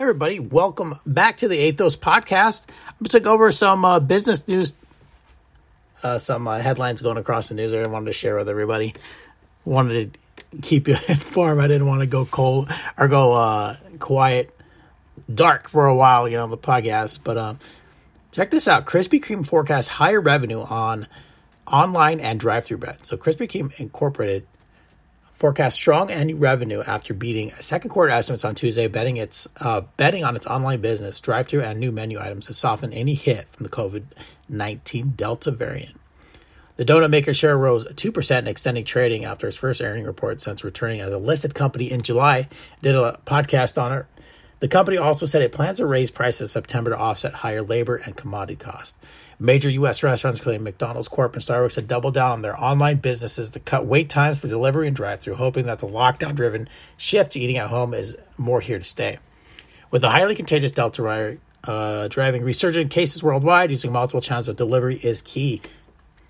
everybody, welcome back to the Athos podcast. I'm going to go over some uh, business news, uh, some uh, headlines going across the news that I wanted to share with everybody. Wanted to keep you informed. I didn't want to go cold or go uh, quiet, dark for a while, you know, the podcast. But um, check this out Krispy Kreme forecasts higher revenue on online and drive through bread. So Krispy Kreme Incorporated forecast strong annual revenue after beating second quarter estimates on Tuesday, betting its uh, betting on its online business, drive-through, and new menu items to soften any hit from the COVID nineteen Delta variant. The donut maker share rose two percent, in extending trading after its first earning report since returning as a listed company in July. Did a podcast on it. The company also said it plans to raise prices in September to offset higher labor and commodity costs. Major U.S. restaurants, including McDonald's Corp and Starbucks, have doubled down on their online businesses to cut wait times for delivery and drive-through, hoping that the lockdown-driven shift to eating at home is more here to stay. With the highly contagious Delta uh, driving resurgent cases worldwide, using multiple channels of delivery is key.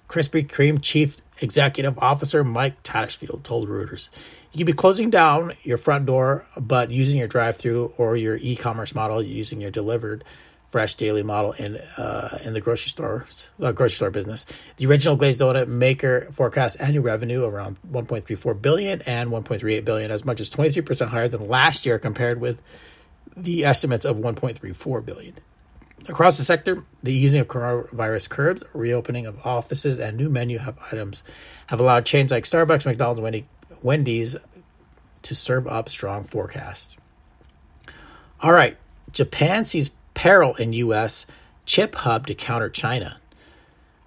Krispy Kreme Chief Executive Officer Mike Tattersfield told Reuters. You can be closing down your front door, but using your drive-through or your e-commerce model, using your delivered fresh daily model in uh, in the grocery stores, uh, grocery store business. The original glazed donut maker forecasts annual revenue around 1.34 billion and 1.38 billion, as much as 23 percent higher than last year, compared with the estimates of 1.34 billion. Across the sector, the easing of coronavirus curbs, reopening of offices, and new menu items have allowed chains like Starbucks, McDonald's, and Wendy's to serve up strong forecast. All right, Japan sees peril in U.S. chip hub to counter China.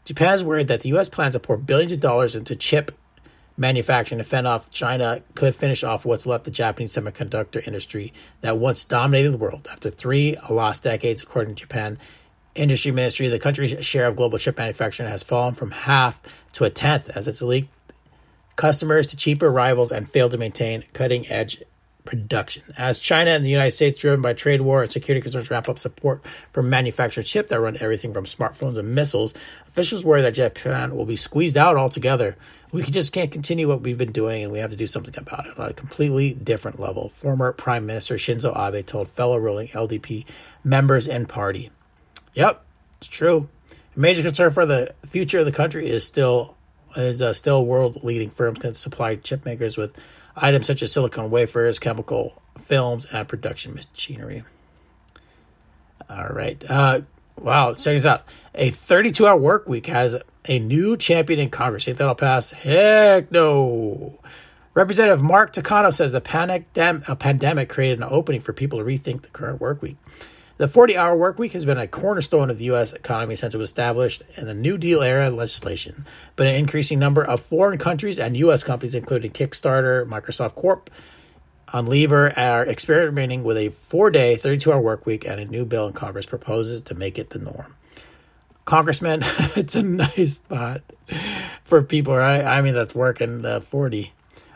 Japan is worried that the U.S. plans to pour billions of dollars into chip manufacturing to fend off China could finish off what's left of the Japanese semiconductor industry that once dominated the world. After three lost decades, according to Japan Industry Ministry, the country's share of global chip manufacturing has fallen from half to a tenth as it's leaked customers to cheaper rivals and failed to maintain cutting edge production. As China and the United States, driven by trade war and security concerns, ramp up support for manufactured chips that run everything from smartphones and missiles, officials worry that Japan will be squeezed out altogether. We just can't continue what we've been doing, and we have to do something about it on a completely different level. Former Prime Minister Shinzo Abe told fellow ruling LDP members and party. Yep, it's true. A major concern for the future of the country is still is uh, still world leading firms can supply chip makers with items such as silicon wafers, chemical films, and production machinery. All right. Uh, wow. Check this out. A 32 hour work week has a new champion in Congress. Think that'll pass? Heck no. Representative Mark Takano says the panic dem- pandemic created an opening for people to rethink the current work week. The 40 hour work week has been a cornerstone of the U.S. economy since it was established in the New Deal era legislation. But an increasing number of foreign countries and U.S. companies, including Kickstarter, Microsoft Corp, Unilever, are experimenting with a four day, 32 hour work week, and a new bill in Congress proposes to make it the norm. Congressman, it's a nice thought for people, right? I mean, that's working the 40.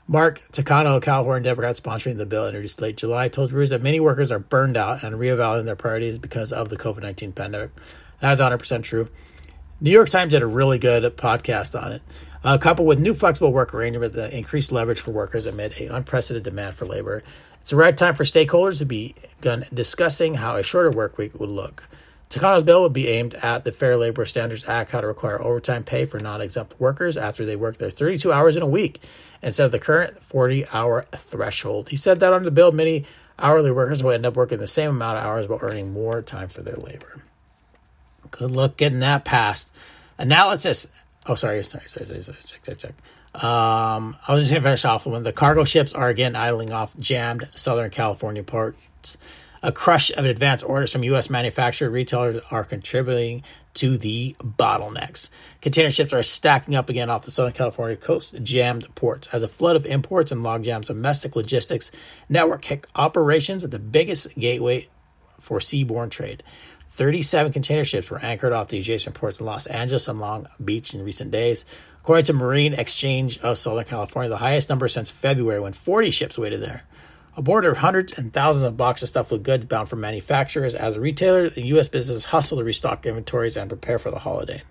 Mark Takano, California Democrat sponsoring the bill introduced late July, told Reuters that many workers are burned out and reevaluating their priorities because of the COVID 19 pandemic. That's 100% true. New York Times did a really good podcast on it. Uh, a couple with new flexible work arrangement increased leverage for workers amid an unprecedented demand for labor. It's the right time for stakeholders to begin discussing how a shorter work week would look. Takano's bill would be aimed at the Fair Labor Standards Act, how to require overtime pay for non exempt workers after they work their 32 hours in a week instead of the current 40 hour threshold. He said that under the bill, many hourly workers will end up working the same amount of hours but earning more time for their labor. Good luck getting that passed. Analysis. Oh, sorry, sorry, sorry, sorry, sorry check, check, check. Um, I was just going to finish off when the cargo ships are again idling off jammed Southern California ports. A crush of advanced orders from U.S. manufacturer retailers are contributing to the bottlenecks. Container ships are stacking up again off the Southern California coast, jammed ports. As a flood of imports and logjams, domestic logistics network kick operations at the biggest gateway for seaborne trade. 37 container ships were anchored off the adjacent ports in Los Angeles and Long Beach in recent days. According to Marine Exchange of Southern California, the highest number since February when 40 ships waited there. Aboard are hundreds and thousands of boxes stuffed with goods bound for manufacturers as retailers and U.S. businesses hustle to restock inventories and prepare for the holiday.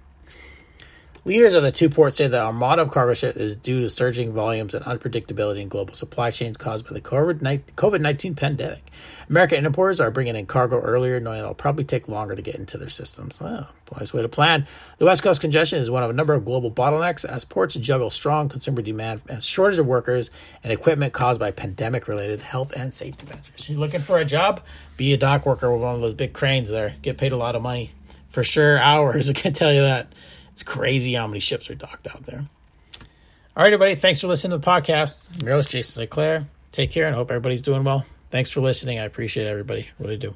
Leaders of the two ports say the armada of cargo ships is due to surging volumes and unpredictability in global supply chains caused by the COVID 19 pandemic. American importers are bringing in cargo earlier, knowing it'll probably take longer to get into their systems. Nice way to plan. The West Coast congestion is one of a number of global bottlenecks as ports juggle strong consumer demand and shortage of workers and equipment caused by pandemic related health and safety measures. You're looking for a job? Be a dock worker with one of those big cranes there. Get paid a lot of money. For sure, hours. I can tell you that. It's crazy how many ships are docked out there. All right, everybody. Thanks for listening to the podcast. I'm your host, Jason St. Take care and hope everybody's doing well. Thanks for listening. I appreciate everybody. Really do.